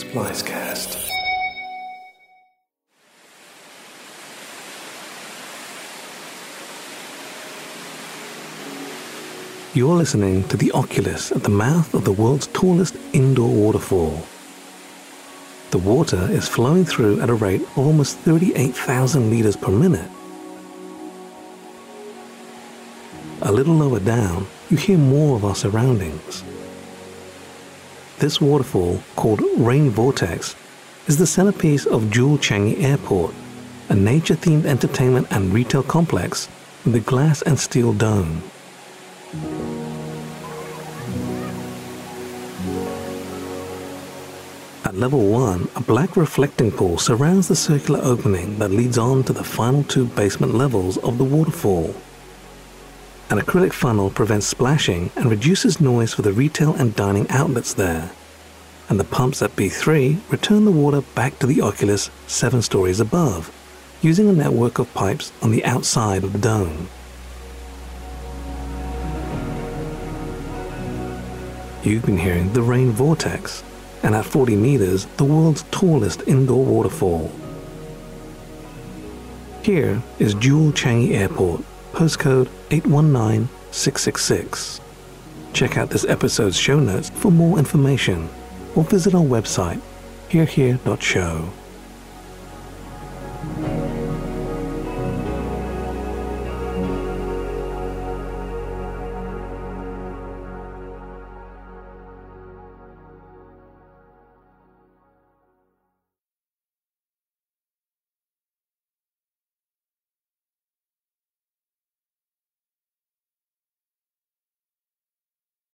Splicecast. You're listening to the Oculus at the mouth of the world's tallest indoor waterfall. The water is flowing through at a rate of almost 38,000 liters per minute. A little lower down, you hear more of our surroundings. This waterfall, called Rain Vortex, is the centerpiece of Jewel Changi Airport, a nature themed entertainment and retail complex with a glass and steel dome. At level 1, a black reflecting pool surrounds the circular opening that leads on to the final two basement levels of the waterfall. An acrylic funnel prevents splashing and reduces noise for the retail and dining outlets there. And the pumps at B3 return the water back to the Oculus seven stories above, using a network of pipes on the outside of the dome. You've been hearing the rain vortex, and at 40 meters, the world's tallest indoor waterfall. Here is Jewel Changi Airport, postcode 819666. Check out this episode's show notes for more information or visit our website, herehere.show.